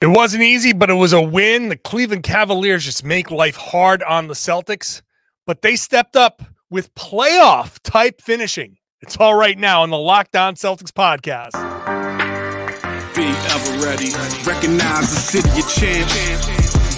It wasn't easy, but it was a win. The Cleveland Cavaliers just make life hard on the Celtics, but they stepped up with playoff type finishing. It's all right now on the Locked On Celtics podcast. Be ever ready. Recognize the city of champs.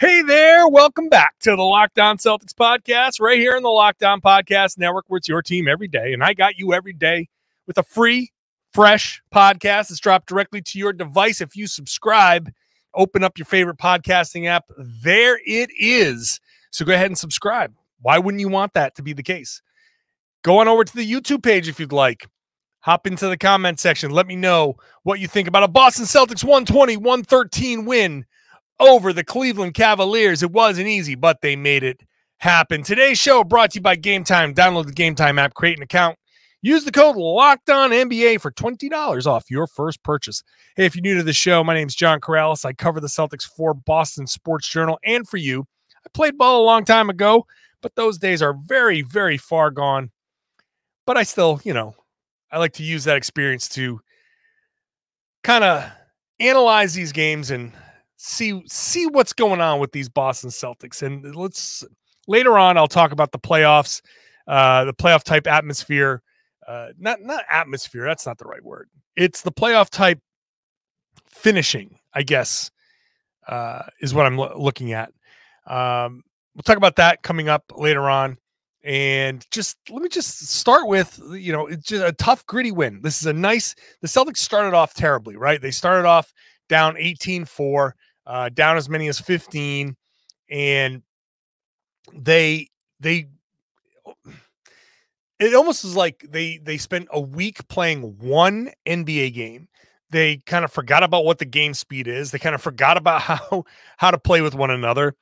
Hey there, welcome back to the Locked On Celtics podcast, right here in the Locked On Podcast Network, where it's your team every day. And I got you every day with a free, fresh podcast that's dropped directly to your device. If you subscribe, open up your favorite podcasting app, there it is. So go ahead and subscribe. Why wouldn't you want that to be the case? Go on over to the YouTube page if you'd like. Hop into the comment section. Let me know what you think about a Boston Celtics 120 113 win over the Cleveland Cavaliers. It wasn't easy, but they made it happen. Today's show brought to you by Game Time. Download the Game Time app, create an account. Use the code Locked On NBA for twenty dollars off your first purchase. Hey, if you're new to the show, my name is John Karalis. I cover the Celtics for Boston Sports Journal and for you. I played ball a long time ago, but those days are very, very far gone. But I still, you know, I like to use that experience to kind of analyze these games and see see what's going on with these Boston Celtics. And let's later on I'll talk about the playoffs, uh, the playoff type atmosphere. Uh, not not atmosphere. That's not the right word. It's the playoff type finishing, I guess, uh, is what I'm lo- looking at. Um, we'll talk about that coming up later on. And just let me just start with you know it's just a tough gritty win. This is a nice. The Celtics started off terribly, right? They started off down 18-4 uh, down as many as 15 and they they it almost is like they they spent a week playing one NBA game. They kind of forgot about what the game speed is. They kind of forgot about how how to play with one another,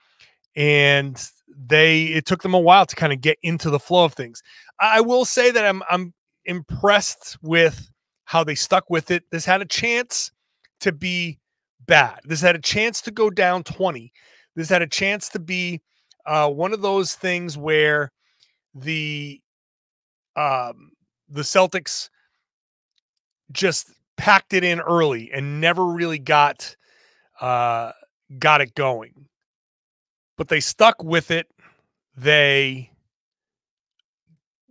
and they it took them a while to kind of get into the flow of things. I will say that I'm I'm impressed with how they stuck with it. This had a chance to be bad. This had a chance to go down 20. This had a chance to be uh, one of those things where the um, the Celtics just packed it in early and never really got uh, got it going. But they stuck with it. They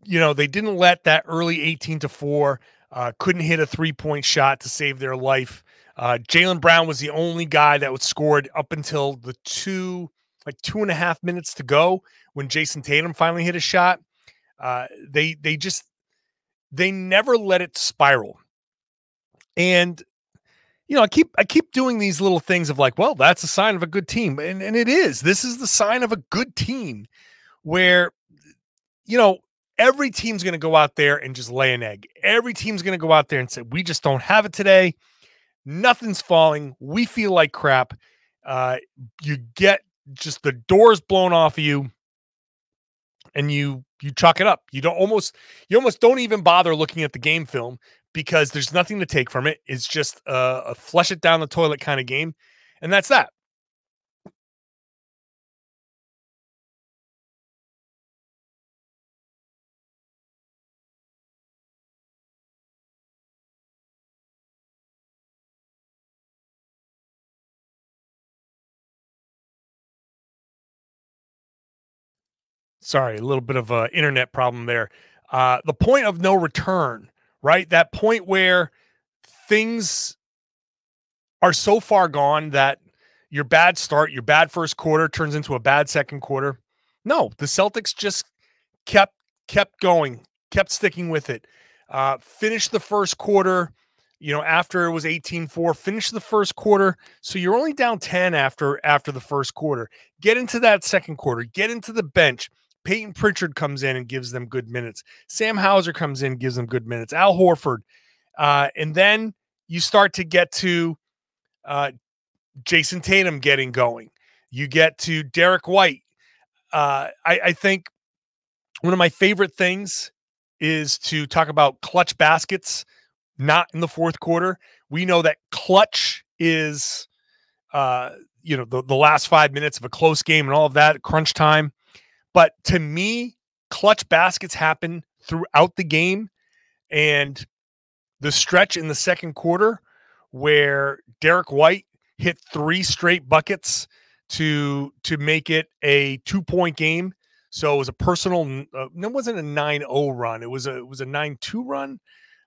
you know, they didn't let that early 18 to 4 uh, couldn't hit a three point shot to save their life. Uh, Jaylen Brown was the only guy that was scored up until the two, like two and a half minutes to go when Jayson Tatum finally hit a shot. Uh, they they just they never let it spiral. And you know, I keep I keep doing these little things of like, well, that's a sign of a good team, and and it is. This is the sign of a good team, where you know every team's going to go out there and just lay an egg. Every team's going to go out there and say, we just don't have it today. Nothing's falling. We feel like crap. Uh, you get just the doors blown off of you, and you you chalk it up. You don't almost you almost don't even bother looking at the game film because there's nothing to take from it. It's just a, a flush it down the toilet kind of game, and that's that. Sorry, a little bit of a internet problem there. Uh, the point of no return, right? That point where things are so far gone that your bad start, your bad first quarter turns into a bad second quarter. No, the Celtics just kept kept going, kept sticking with it. Uh, finished the first quarter, you know, after it was 18-4, finish the first quarter. So you're only down 10 after after the first quarter. Get into that second quarter, get into the bench Payton Pritchard comes in and gives them good minutes. Sam Hauser comes in, gives them good minutes. Al Horford, uh, and then you start to get to uh, Jayson Tatum getting going. You get to Derrick White. Uh, I, I think one of my favorite things is to talk about clutch baskets, not in the fourth quarter. We know that clutch is, uh, you know, the, the last five minutes of a close game and all of that, crunch time. But to me, clutch baskets happen throughout the game. And the stretch in the second quarter where Derrick White hit three straight buckets to to make it a two point game. So it was a personal. Uh, it wasn't a 9-0 run. It was a it was a 9-2 run.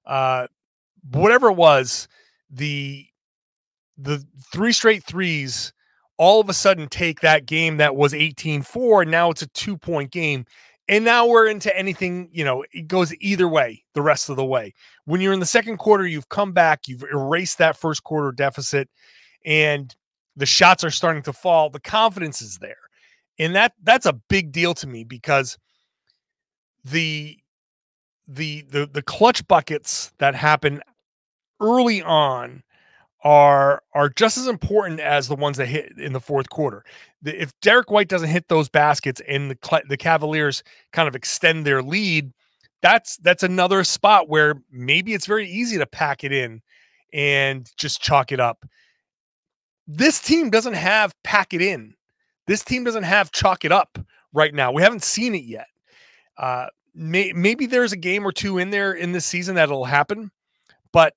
Uh, whatever it was, the the three straight threes all of a sudden take that game that was 18-4 now it's a two point game and now we're into anything, you know, it goes either way the rest of the way. When you're in the second quarter, you've come back, you've erased that first quarter deficit, and the shots are starting to fall. The confidence is there. And that that's a big deal to me because the the the the clutch buckets that happen early on are are just as important as the ones that hit in the fourth quarter. The, if Derrick White doesn't hit those baskets and the the Cavaliers kind of extend their lead, that's that's another spot where maybe it's very easy to pack it in and just chalk it up. This team doesn't have pack it in. This team doesn't have chalk it up right now. We haven't seen it yet. Uh, may, maybe there's a game or two in there in this season that'll happen, but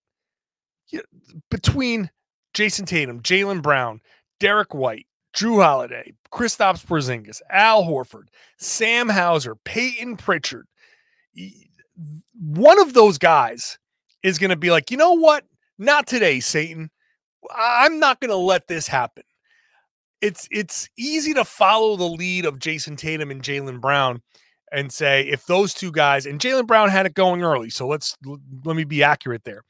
between Jayson Tatum, Jaylen Brown, Derrick White, Jrue Holiday, Kristaps Porzingis, Al Horford, Sam Hauser, Payton Pritchard. One of those guys is going to be like, you know what? Not today, Satan. I'm not going to let this happen. It's it's easy to follow the lead of Jayson Tatum and Jaylen Brown and say if those two guys and Jaylen Brown had it going early, so let's let me be accurate there.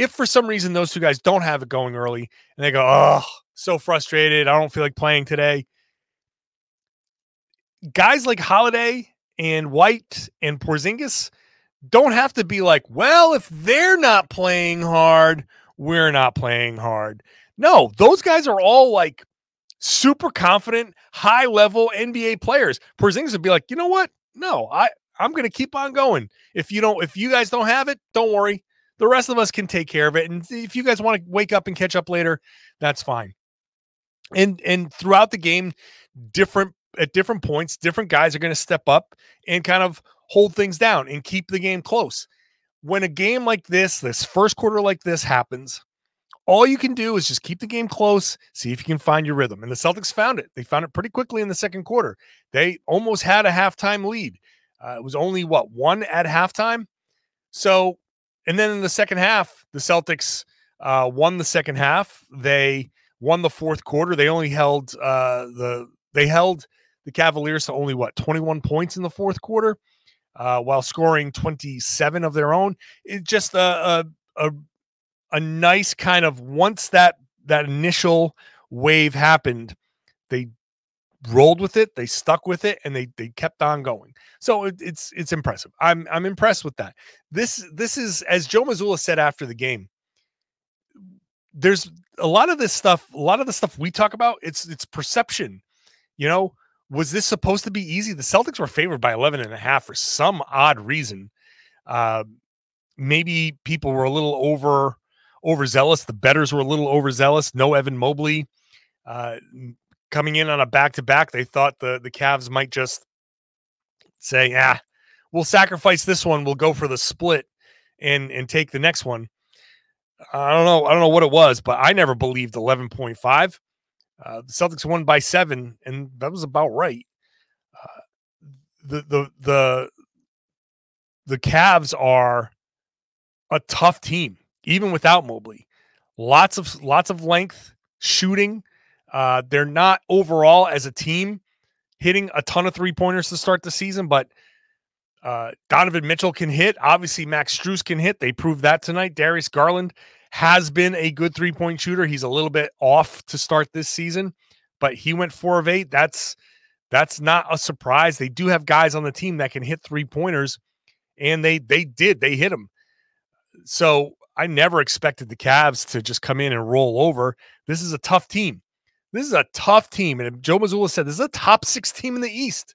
If for some reason those two guys don't have it going early and they go, oh, so frustrated, I don't feel like playing today. Guys like Holiday and White and Porzingis don't have to be like, well, if they're not playing hard, we're not playing hard. No, those guys are all like super confident, high level NBA players. Porzingis would be like, you know what? No, I I'm gonna keep on going. If you don't, if you guys don't have it, don't worry. The rest of us can take care of it. And if you guys want to wake up and catch up later, that's fine. And and throughout the game, different at different points, different guys are going to step up and kind of hold things down and keep the game close. When a game like this, this first quarter like this happens, all you can do is just keep the game close, see if you can find your rhythm. And the Celtics found it. They found it pretty quickly in the second quarter. They almost had a halftime lead. Uh, it was only what one at halftime. So and then in the second half, the Celtics uh, won the second half. They won the fourth quarter. They only held uh, the they held the Cavaliers to only what 21 points in the fourth quarter, uh, while scoring 27 of their own. It just a, a a a nice kind of once that that initial wave happened, they rolled with it, they stuck with it, and they they kept on going. So it, it's it's impressive. I'm I'm impressed with that. This this is as Joe Mazzulla said after the game. There's a lot of this stuff, a lot of the stuff we talk about, it's it's perception. You know, was this supposed to be easy? The Celtics were favored by 11 and a half for some odd reason. Uh, maybe people were a little over overzealous. The bettors were a little overzealous. No Evan Mobley. Uh, coming in on a back to back, they thought the the Cavs might just say, "Ah, we'll sacrifice this one. We'll go for the split and and take the next one." I don't know. I don't know what it was, but I never believed 11.5. Uh, the Celtics won by seven, and that was about right. Uh, the the the the Cavs are a tough team, even without Mobley. Lots of lots of length, shooting, uh, they're not overall as a team hitting a ton of three pointers to start the season, but uh, Donovan Mitchell can hit. Obviously, Max Strus can hit. They proved that tonight. Darius Garland has been a good three point shooter. He's a little bit off to start this season, but he went four of eight. That's that's not a surprise. They do have guys on the team that can hit three pointers, and they they did. They hit them. So I never expected the Cavs to just come in and roll over. This is a tough team. This is a tough team. And Joe Mazzulla said this is a top six team in the East.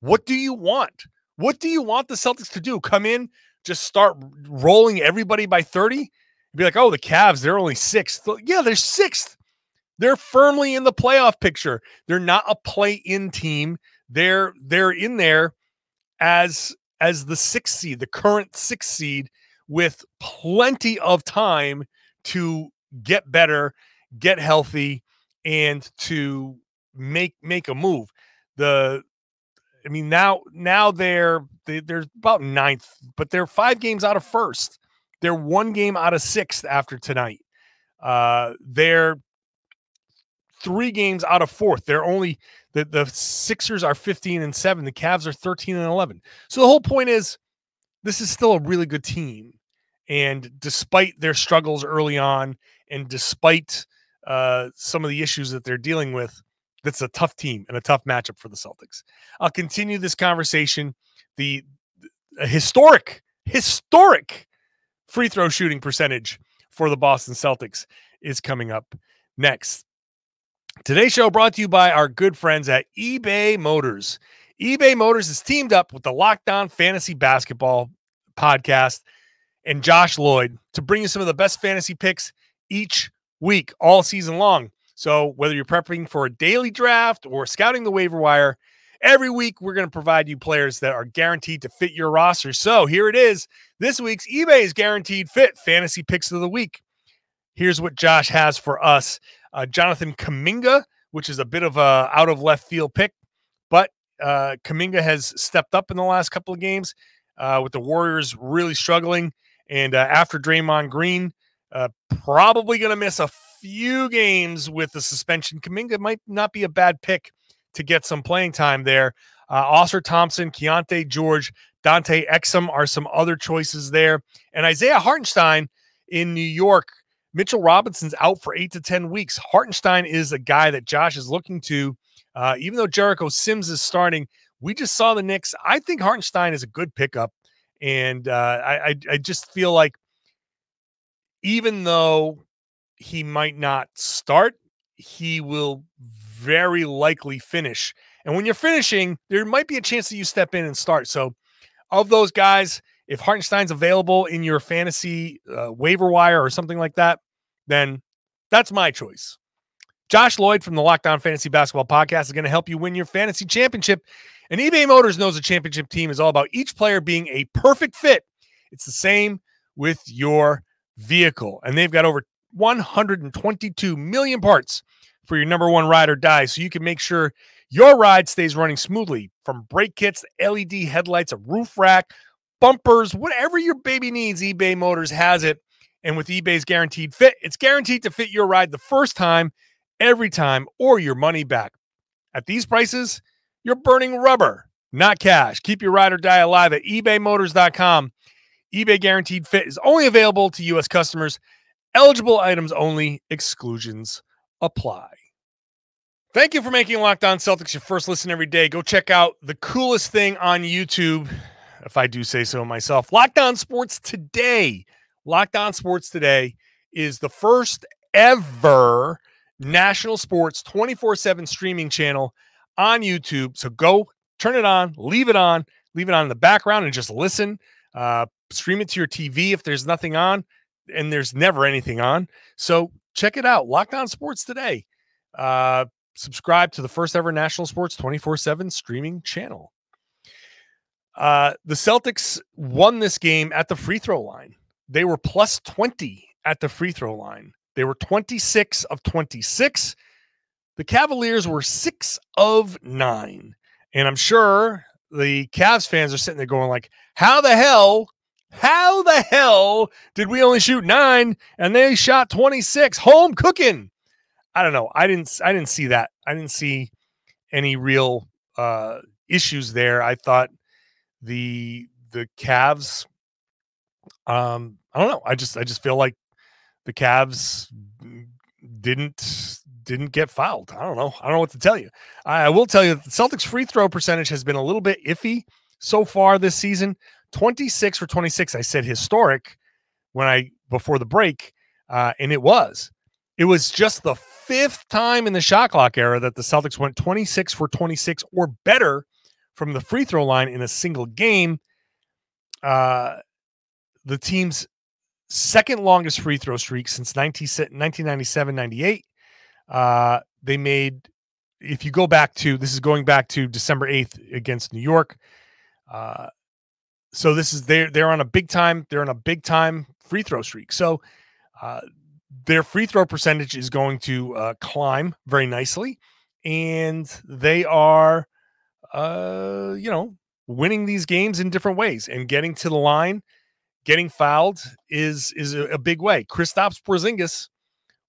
What do you want? What do you want the Celtics to do? Come in, just start rolling everybody by 30? Be like, oh, the Cavs, they're only sixth. Yeah, they're sixth. They're firmly in the playoff picture. They're not a play-in team. They're they're in there as as the sixth seed, the current sixth seed, with plenty of time to get better, get healthy, and to make make a move. The I mean now now they're they, they're about ninth, but they're five games out of first. They're one game out of sixth after tonight. Uh, they're three games out of fourth. They're only the the Sixers are 15 and 7. The Cavs are 13 and 11. So the whole point is this is still a really good team. And despite their struggles early on, and despite uh, some of the issues that they're dealing with, that's a tough team and a tough matchup for the Celtics. I'll continue this conversation. The, the historic, historic free throw shooting percentage for the Boston Celtics is coming up next. Today's show brought to you by our good friends at eBay Motors. eBay Motors has teamed up with the Locked On Fantasy Basketball podcast and Josh Lloyd to bring you some of the best fantasy picks each week, all season long. So, whether you're prepping for a daily draft or scouting the waiver wire, every week we're going to provide you players that are guaranteed to fit your roster. So, here it is. This week's eBay's guaranteed fit fantasy picks of the week. Here's what Josh has for us uh, Jonathan Kuminga, which is a bit of a out of left field pick, but uh, Kuminga has stepped up in the last couple of games uh, with the Warriors really struggling. And uh, after Draymond Green, uh, probably going to miss a few games with the suspension. Kuminga might not be a bad pick to get some playing time there. Uh, Ausar Thompson, Keyonte George, Dante Exum are some other choices there. And Isaiah Hartenstein in New York. Mitchell Robinson's out for eight to 10 weeks. Hartenstein is a guy that Josh is looking to. Uh, even though Jericho Sims is starting, we just saw the Knicks. I think Hartenstein is a good pickup. And uh, I, I, I just feel like even though he might not start, he will very likely finish. And when you're finishing, there might be a chance that you step in and start. So, of those guys, if Hartenstein's available in your fantasy uh, waiver wire or something like that, then that's my choice. Josh Lloyd from the Locked On Fantasy Basketball Podcast is going to help you win your fantasy championship. And eBay Motors knows a championship team is all about each player being a perfect fit. It's the same with your vehicle. And they've got over 122 million parts for your number one ride or die so you can make sure your ride stays running smoothly from brake kits, LED headlights, a roof rack, bumpers, whatever your baby needs, eBay Motors has it. And with eBay's guaranteed fit, it's guaranteed to fit your ride the first time, every time, or your money back. At these prices, you're burning rubber, not cash. Keep your ride or die alive at ebaymotors.com eBay guaranteed fit is only available to U.S. customers. Eligible items only, exclusions apply. Thank you for making Locked On Celtics your first listen every day. Go check out the coolest thing on YouTube, if I do say so myself. Locked On Sports Today. Locked On Sports Today is the first ever national sports 24 7 streaming channel on YouTube. So go turn it on, leave it on, leave it on in the background, and just listen. Uh, stream it to your TV if there's nothing on, and there's never anything on. So check it out. Locked On Sports today. Uh, subscribe to the first ever national sports 24 7 streaming channel. Uh, the Celtics won this game at the free throw line. They were plus 20 at the free throw line. They were 26 of 26. The Cavaliers were six of nine. And I'm sure the Cavs fans are sitting there going like, how the hell, how the hell did we only shoot nine and they shot 26 home cooking? I don't know. I didn't, I didn't see that. I didn't see any real uh, issues there. I thought the, the Cavs, um, I don't know. I just, I just feel like the Cavs didn't didn't get fouled. I don't know. I don't know what to tell you. I, will tell you the Celtics free throw percentage has been a little bit iffy so far this season. 26 for 26. I said historic when I before the break, uh, and it was. It was just the fifth time in the shot clock era that the Celtics went 26 for 26 or better from the free throw line in a single game. Uh, the team's second longest free throw streak since 1997 98. Uh, they made, if you go back to, this is going back to December 8th against New York. Uh, so this is they're they're on a big time they're on a big time free throw streak. So uh, their free throw percentage is going to uh, climb very nicely, and they are, uh, you know, winning these games in different ways and getting to the line, getting fouled is is a, a big way. Kristaps Porzingis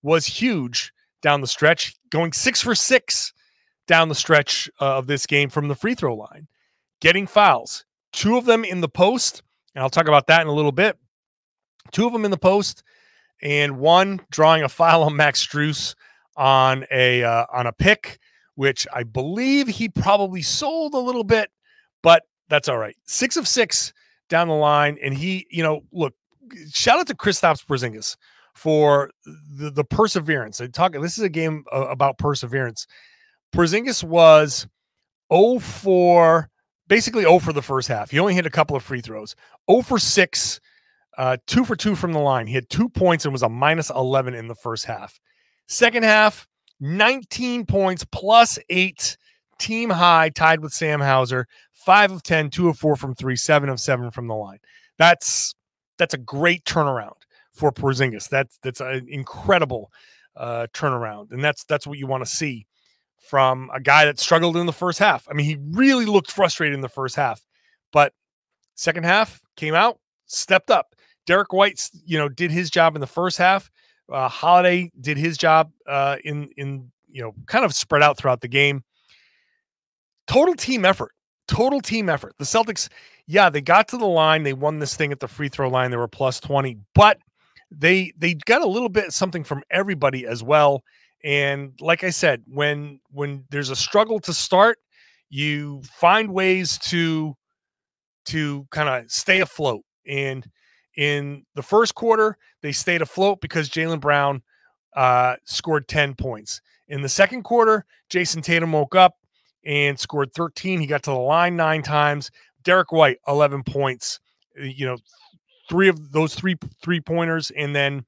was huge down the stretch, going six for six down the stretch uh, of this game from the free throw line, getting fouls, two of them in the post, and I'll talk about that in a little bit. Two of them in the post, and one drawing a foul on Max Strus on a uh, on a pick, which I believe he probably sold a little bit, but that's all right. Six of six down the line, and he, you know, look, shout out to Kristaps Porzingis for the, the perseverance. I talk. This is a game about perseverance. Porzingis was 0 for basically 0 for the first half. He only hit a couple of free throws. 0 for 6, uh, 2 for 2 from the line. He had two points and was a minus 11 in the first half. Second half, 19 points plus 8 team high tied with Sam Hauser. 5 of 10, 2 of 4 from 3, 7 of 7 from the line. That's that's a great turnaround for Porzingis. That's that's an incredible uh, turnaround, and that's that's what you want to see from a guy that struggled in the first half. I mean, he really looked frustrated in the first half, but second half came out, stepped up. Derrick White, you know, did his job in the first half. Uh, Holiday did his job uh, in in you know kind of spread out throughout the game. Total team effort. Total team effort. The Celtics, yeah, they got to the line. They won this thing at the free throw line. They were plus 20, but they they got a little bit something from everybody as well. And like I said, when when there's a struggle to start, you find ways to to kind of stay afloat. And in the first quarter, they stayed afloat because Jaylen Brown uh, scored 10 points. In the second quarter, Jayson Tatum woke up and scored 13. He got to the line nine times. Derrick White, 11 points. Uh, you know, three of those three three pointers, and then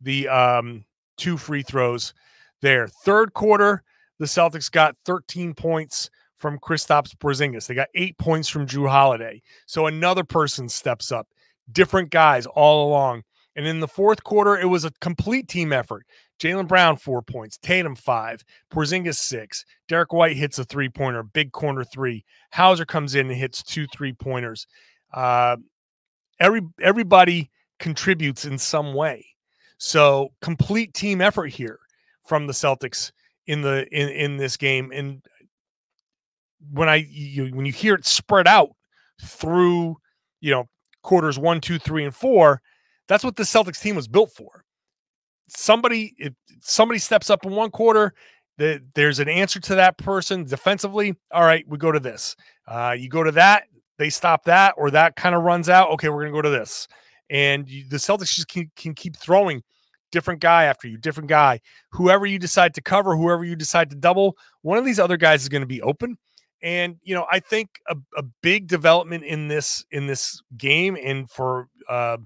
the um, two free throws there. Third quarter, the Celtics got 13 points from Kristaps Porzingis. They got eight points from Jrue Holiday. So another person steps up. Different guys all along. And in the fourth quarter, it was a complete team effort. Jaylen Brown, four points. Tatum, five. Porzingis, six. Derrick White hits a three pointer, big corner three. Hauser comes in and hits two three pointers. Uh, every everybody contributes in some way. So complete team effort here from the Celtics in the in in this game. And when I you when you hear it spread out through you know quarters one, two, three, and four, that's what the Celtics team was built for. Somebody if somebody steps up in one quarter, that there's an answer to that person defensively. All right, we go to this. Uh, you go to that, they stop that, or that kind of runs out. Okay, we're gonna go to this, and you, the Celtics just can, can keep throwing different guy after you, different guy. Whoever you decide to cover, whoever you decide to double, one of these other guys is going to be open. And you know, I think a, a big development in this in this game and for uh,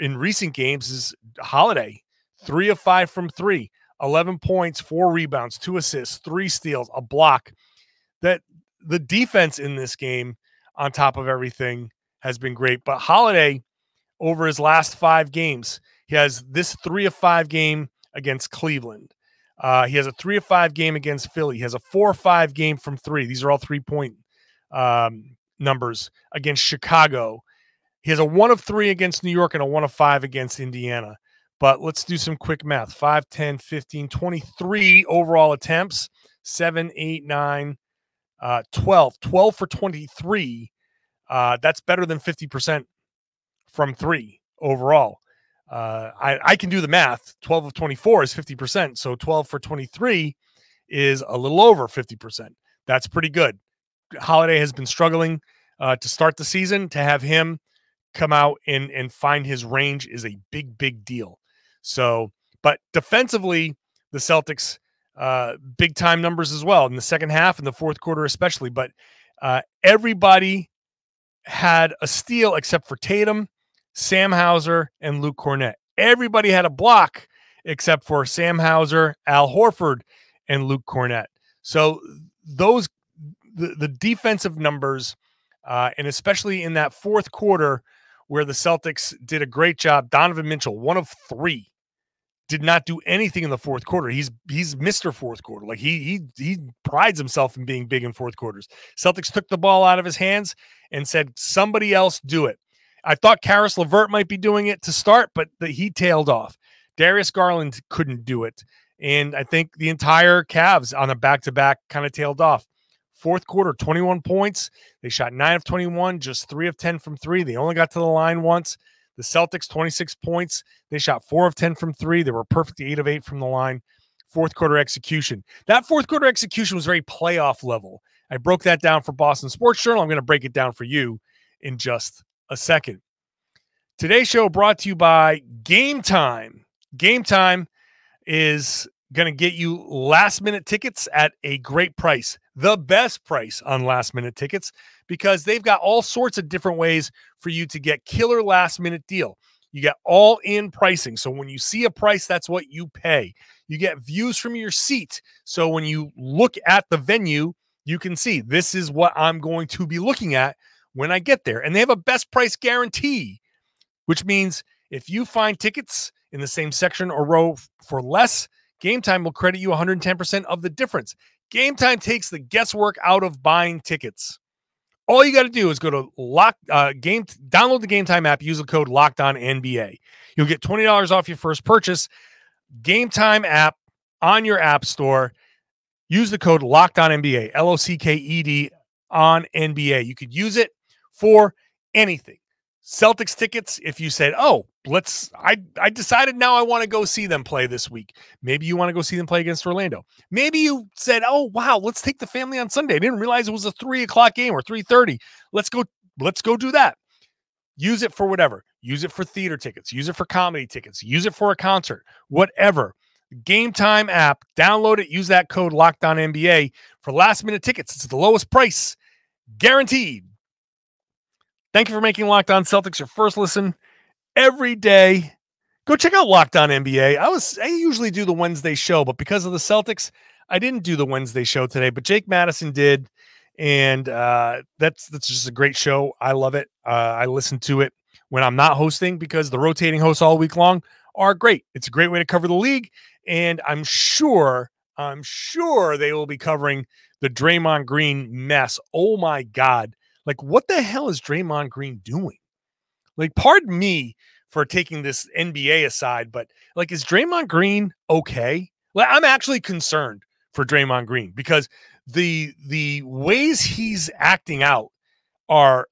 in recent games is Holiday, three of five from three, 11 points, four rebounds, two assists, three steals, a block. That the defense in this game, on top of everything, has been great. But Holiday, over his last five games, he has this three of five game against Cleveland. Uh, he has a three of five game against Philly. He has a four or five game from three. These are all three point um, numbers against Chicago. He has a one of three against New York and a one of five against Indiana. But let's do some quick math 5, 10, 15, 23 overall attempts, 7, 8, 9, uh, 12. 12 for 23. Uh, that's better than 50% from three overall uh, I, I can do the math. 12 of 24 is 50%. So 12 for 23 is a little over 50%. That's pretty good. Holiday has been struggling uh, to start the season. To have him come out and and find his range is a big big deal. So, but defensively, the Celtics uh, big time numbers as well in the second half and the fourth quarter especially. But uh, everybody had a steal except for Tatum, Sam Hauser, and Luke Kornet. Everybody had a block except for Sam Hauser, Al Horford, and Luke Kornet. So those the, the defensive numbers, uh, and especially in that fourth quarter where the Celtics did a great job. Donovan Mitchell, one of three, did not do anything in the fourth quarter. He's he's Mr. Fourth Quarter. Like he he he prides himself in being big in fourth quarters. Celtics took the ball out of his hands and said, "Somebody else do it." I thought Caris LeVert might be doing it to start, but the, he tailed off. Darius Garland couldn't do it, and I think the entire Cavs on a back-to-back kind of tailed off. Fourth quarter, 21 points. They shot nine of 21, just three of 10 from three. They only got to the line once. The Celtics, 26 points. They shot four of 10 from three. They were perfect eight of eight from the line. Fourth quarter execution. That fourth quarter execution was very playoff level. I broke that down for Boston Sports Journal. I'm going to break it down for you in just a second. Today's show brought to you by Game Time. Game Time is going to get you last minute tickets at a great price, the best price on last minute tickets, because they've got all sorts of different ways for you to get killer last minute deal. You get all in pricing. So when you see a price, that's what you pay. You get views from your seat. So when you look at the venue, you can see this is what I'm going to be looking at when I get there. And they have a best price guarantee, which means if you find tickets in the same section or row for less, Game Time will credit you 110% of the difference. Game Time takes the guesswork out of buying tickets. All you got to do is go to lock uh, game, download the Game Time app, use the code Locked On NBA. You'll get twenty dollars off your first purchase. Game Time app on your app store. Use the code Locked On NBA, L O C K E D on NBA. You could use it for anything. Celtics tickets, if you said, "Oh, let's," I I decided now I want to go see them play this week. Maybe you want to go see them play against Orlando. Maybe you said, "Oh, wow, let's take the family on Sunday." I didn't realize it was a three o'clock game or three thirty. Let's go. Let's go do that. Use it for whatever. Use it for theater tickets. Use it for comedy tickets. Use it for a concert. Whatever. Game Time app. Download it. Use that code Locked On NBA for last minute tickets. It's the lowest price, guaranteed. Thank you for making Locked On Celtics your first listen every day. Go check out Locked On NBA. I was I usually do the Wednesday show, but because of the Celtics, I didn't do the Wednesday show today. But Jake Madison did, and uh, that's that's just a great show. I love it. Uh, I listen to it when I'm not hosting because the rotating hosts all week long are great. It's a great way to cover the league, and I'm sure I'm sure they will be covering the Draymond Green mess. Oh my God like, what the hell is Draymond Green doing? Like, pardon me for taking this NBA aside, but like, is Draymond Green okay? Like, I'm actually concerned for Draymond Green because the the ways he's acting out are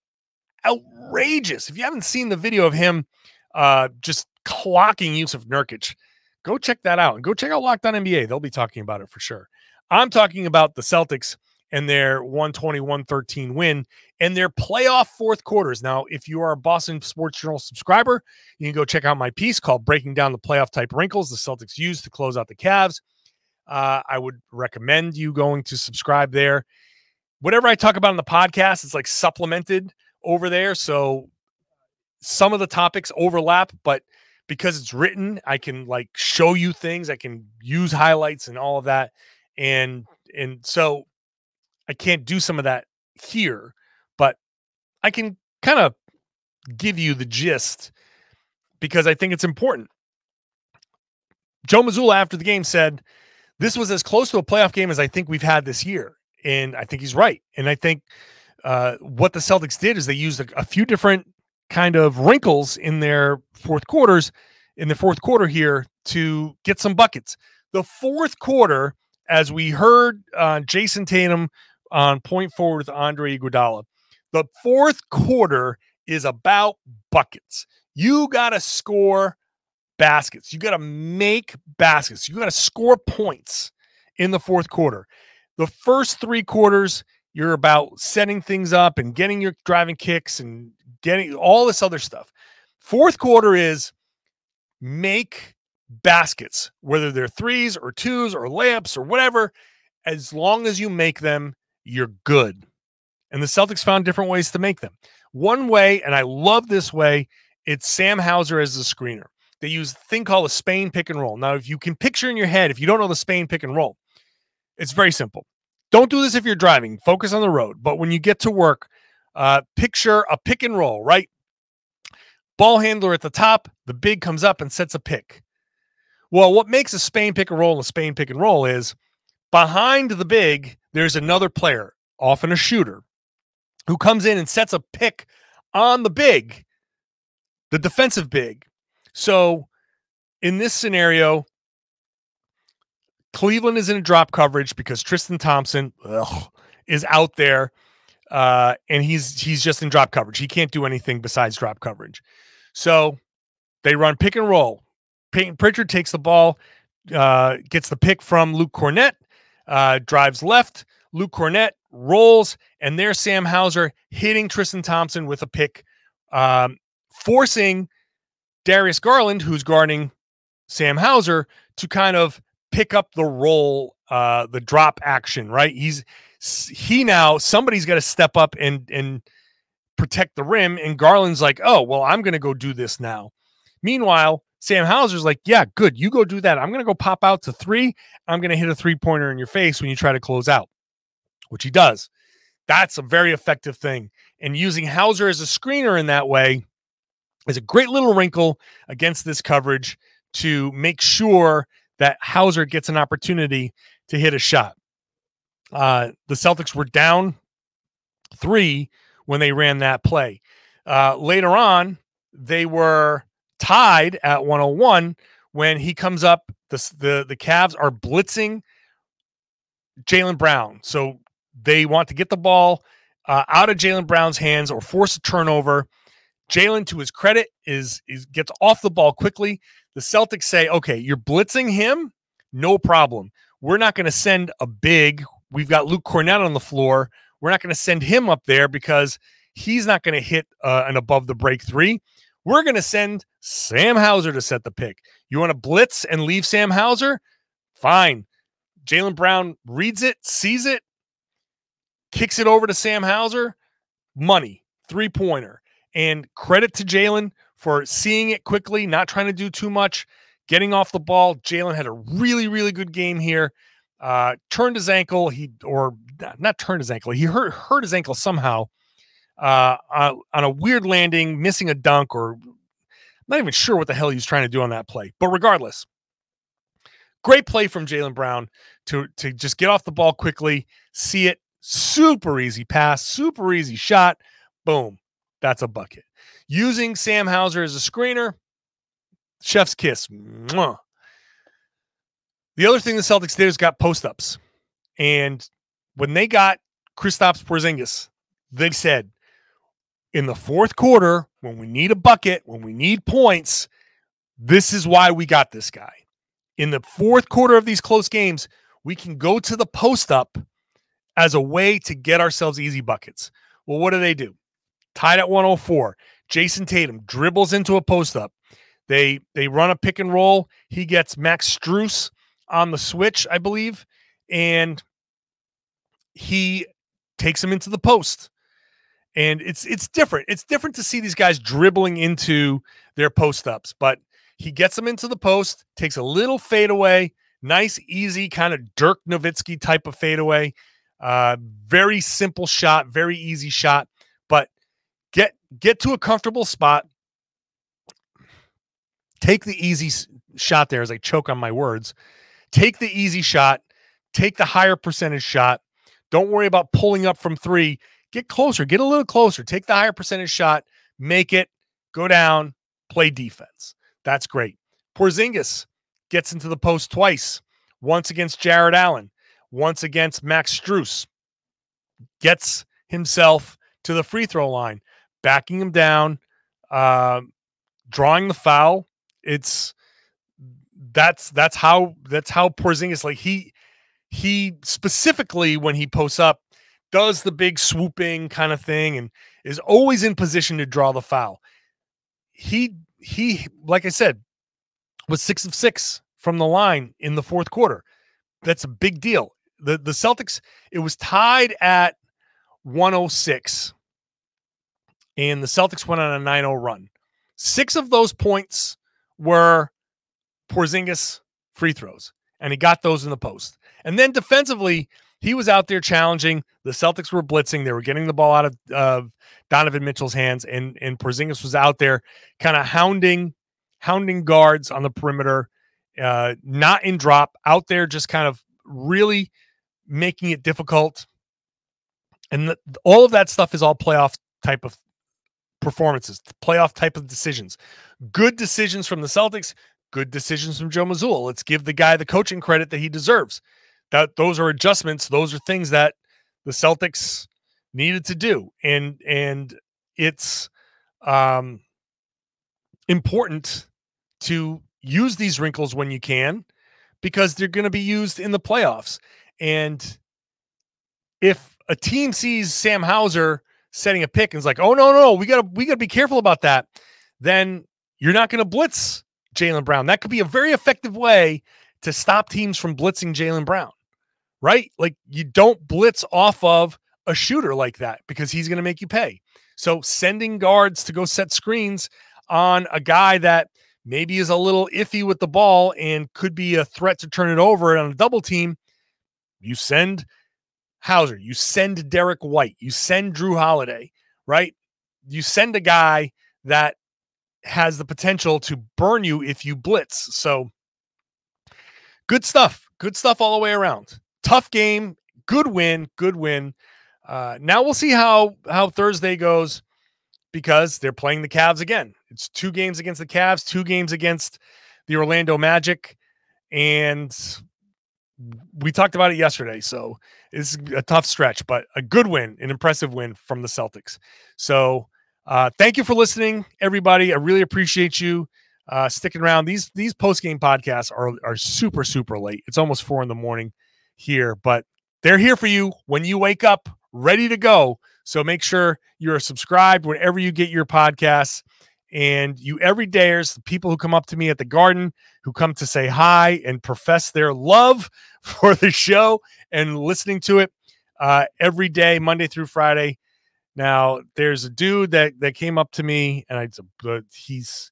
outrageous. If you haven't seen the video of him uh, just clocking Jusuf Nurkic, go check that out and go check out Locked On NBA. They'll be talking about it for sure. I'm talking about the Celtics and their 121 13 win and their playoff fourth quarters. Now, if you are a Boston Sports Journal subscriber, you can go check out my piece called Breaking Down the Playoff Type Wrinkles the Celtics use to close out the Cavs. Uh, I would recommend you going to subscribe there. Whatever I talk about in the podcast, it's like supplemented over there. So some of the topics overlap, but because it's written, I can like show you things, I can use highlights and all of that. And and so I can't do some of that here, but I can kind of give you the gist because I think it's important. Joe Mazzulla after the game said, This was as close to a playoff game as I think we've had this year. And I think he's right. And I think uh, what the Celtics did is they used a, a few different kind of wrinkles in their fourth quarters, in the fourth quarter here to get some buckets. The fourth quarter, as we heard uh, Jayson Tatum on point forward with Andre Iguodala. The fourth quarter is about buckets. You got to score baskets. You got to make baskets. You got to score points in the fourth quarter. The first three quarters, You're about setting things up and getting your driving kicks and getting all this other stuff. Fourth quarter is make baskets, whether they're threes or twos or layups or whatever. As long as you make them, you're good. And the Celtics found different ways to make them. One way, and I love this way, it's Sam Hauser as the screener. They use a thing called a Spain pick and roll. Now, if you can picture in your head, if you don't know the Spain pick and roll, it's very simple. Don't do this if you're driving, focus on the road. But when you get to work, uh, picture a pick and roll, right? Ball handler at the top, the big comes up and sets a pick. Well, what makes a Spain pick and roll a Spain pick and roll is behind the big, there's another player, often a shooter, who comes in and sets a pick on the big, the defensive big. So in this scenario, Cleveland is in a drop coverage because Tristan Thompson ugh, is out there, uh, and he's he's just in drop coverage. He can't do anything besides drop coverage. So they run pick and roll. Payton Pritchard takes the ball, uh, gets the pick from Luke Kornet, uh, drives left. Luke Kornet rolls, and there's Sam Hauser hitting Tristan Thompson with a pick, um, forcing Darius Garland, who's guarding Sam Hauser, to kind of pick up the roll, uh, the drop action. Right? He's he now somebody's got to step up and and protect the rim, and Garland's like, oh well, I'm going to go do this now. Meanwhile, Sam Hauser's like, yeah, good, you go do that. I'm going to go pop out to three. I'm going to hit a three pointer in your face when you try to close out which he does. That's a very effective thing. And using Hauser as a screener in that way is a great little wrinkle against this coverage to make sure that Hauser gets an opportunity to hit a shot. Uh, the Celtics were down three when they ran that play. Uh, later on, they were tied at 101 when he comes up. The, the, the Cavs are blitzing Jaylen Brown. So they want to get the ball uh, out of Jaylen Brown's hands or force a turnover. Jaylen, to his credit, is, is gets off the ball quickly. The Celtics say, "Okay, you're blitzing him, no problem. We're not going to send a big. We've got Luke Kornet on the floor. We're not going to send him up there because he's not going to hit uh, an above the break three. We're going to send Sam Hauser to set the pick. You want to blitz and leave Sam Hauser? Fine. Jaylen Brown reads it, sees it, kicks it over to Sam Hauser, money, three pointer. And credit to Jaylen for seeing it quickly, not trying to do too much, getting off the ball. Jaylen had a really, really good game here. Uh, turned his ankle. He or not turned his ankle. He hurt hurt his ankle somehow uh, on, on a weird landing, missing a dunk, or I'm not even sure what the hell he was trying to do on that play. But regardless, great play from Jaylen Brown to to just get off the ball quickly, see it, Super easy pass, super easy shot. Boom. That's a bucket. Using Sam Hauser as a screener, chef's kiss. Mwah. The other thing the Celtics did is got post ups. And when they got Kristaps Porzingis, they said, in the fourth quarter, when we need a bucket, when we need points, this is why we got this guy. In the fourth quarter of these close games, we can go to the post up as a way to get ourselves easy buckets. Well, what do they do? Tied at 104. Jayson Tatum dribbles into a post up. They they run a pick and roll. He gets Max Strus on the switch, I believe, and he takes him into the post. And it's it's different. It's different to see these guys dribbling into their post ups, but he gets them into the post, takes a little fadeaway, nice, easy kind of Dirk Nowitzki type of fadeaway uh, very simple shot, very easy shot, but get get to a comfortable spot. Take the easy shot there as I choke on my words. Take the easy shot. Take the higher percentage shot. Don't worry about pulling up from three. Get closer. Get a little closer. Take the higher percentage shot. Make it. Go down. Play defense. That's great. Porzingis gets into the post twice. Once against Jarrett Allen once against Max Strus, gets himself to the free throw line, backing him down, uh, drawing the foul. It's that's that's how that's how Porzingis like he he specifically when he posts up does the big swooping kind of thing and is always in position to draw the foul. He he like I said was 6 of 6 from the line in the fourth quarter. That's a big deal. The the Celtics it was tied at 106 and the Celtics went on a 9-0 run. 6 of those points were Porzingis free throws and he got those in the post. And then defensively, he was out there challenging. The Celtics were blitzing. They were getting the ball out of uh, Donovan Mitchell's hands, and and Porzingis was out there kind of hounding, hounding guards on the perimeter, uh, not in drop, out there just kind of really making it difficult. And the, all of that stuff is all playoff type of performances, playoff type of decisions. Good decisions from the Celtics, good decisions from Joe Mazzulla. Let's give the guy the coaching credit that he deserves. That those are adjustments. Those are things that the Celtics needed to do, and and it's um, important to use these wrinkles when you can, because they're going to be used in the playoffs. And if a team sees Sam Hauser setting a pick and is like, "Oh no, no, we gotta we gotta be careful about that," then you're not going to blitz Jaylen Brown. That could be a very effective way to stop teams from blitzing Jaylen Brown, right? Like you don't blitz off of a shooter like that because he's going to make you pay. So sending guards to go set screens on a guy that maybe is a little iffy with the ball and could be a threat to turn it over on a double team, you send Hauser, you send Derrick White, you send Jrue Holiday, right? You send a guy that has the potential to burn you if you blitz. So good stuff. Good stuff all the way around. Tough game. Good win. Good win. Uh, now we'll see how how Thursday goes because they're playing the Cavs again. It's two games against the Cavs, two games against the Orlando Magic, and we talked about it yesterday. So it's a tough stretch, but a good win, an impressive win from the Celtics. So uh, thank you for listening, everybody. I really appreciate you uh, sticking around. These these post game podcasts are are super super late. It's almost four in the morning here, but they're here for you when you wake up, ready to go. So make sure you're subscribed whenever you get your podcasts. And you everydayers, the people who come up to me at the garden, who come to say hi and profess their love for the show and listening to it uh, every day, Monday through Friday. Now, there's a dude that that came up to me, and I he's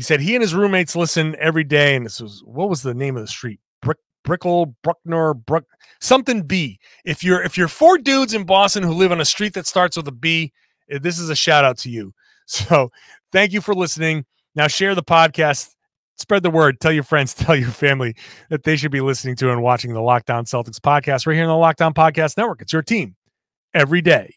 he said he and his roommates listen every day, and this was what was the name of the street? Brick Brickell, Bruckner, Bruck something B. If you're if you're four dudes in Boston who live on a street that starts with a B, eh, this is a shout out to you. So thank you for listening. Now share the podcast, spread the word, tell your friends, tell your family that they should be listening to and watching the Locked On Celtics podcast right here on the Locked On Podcast Network. It's your team every day.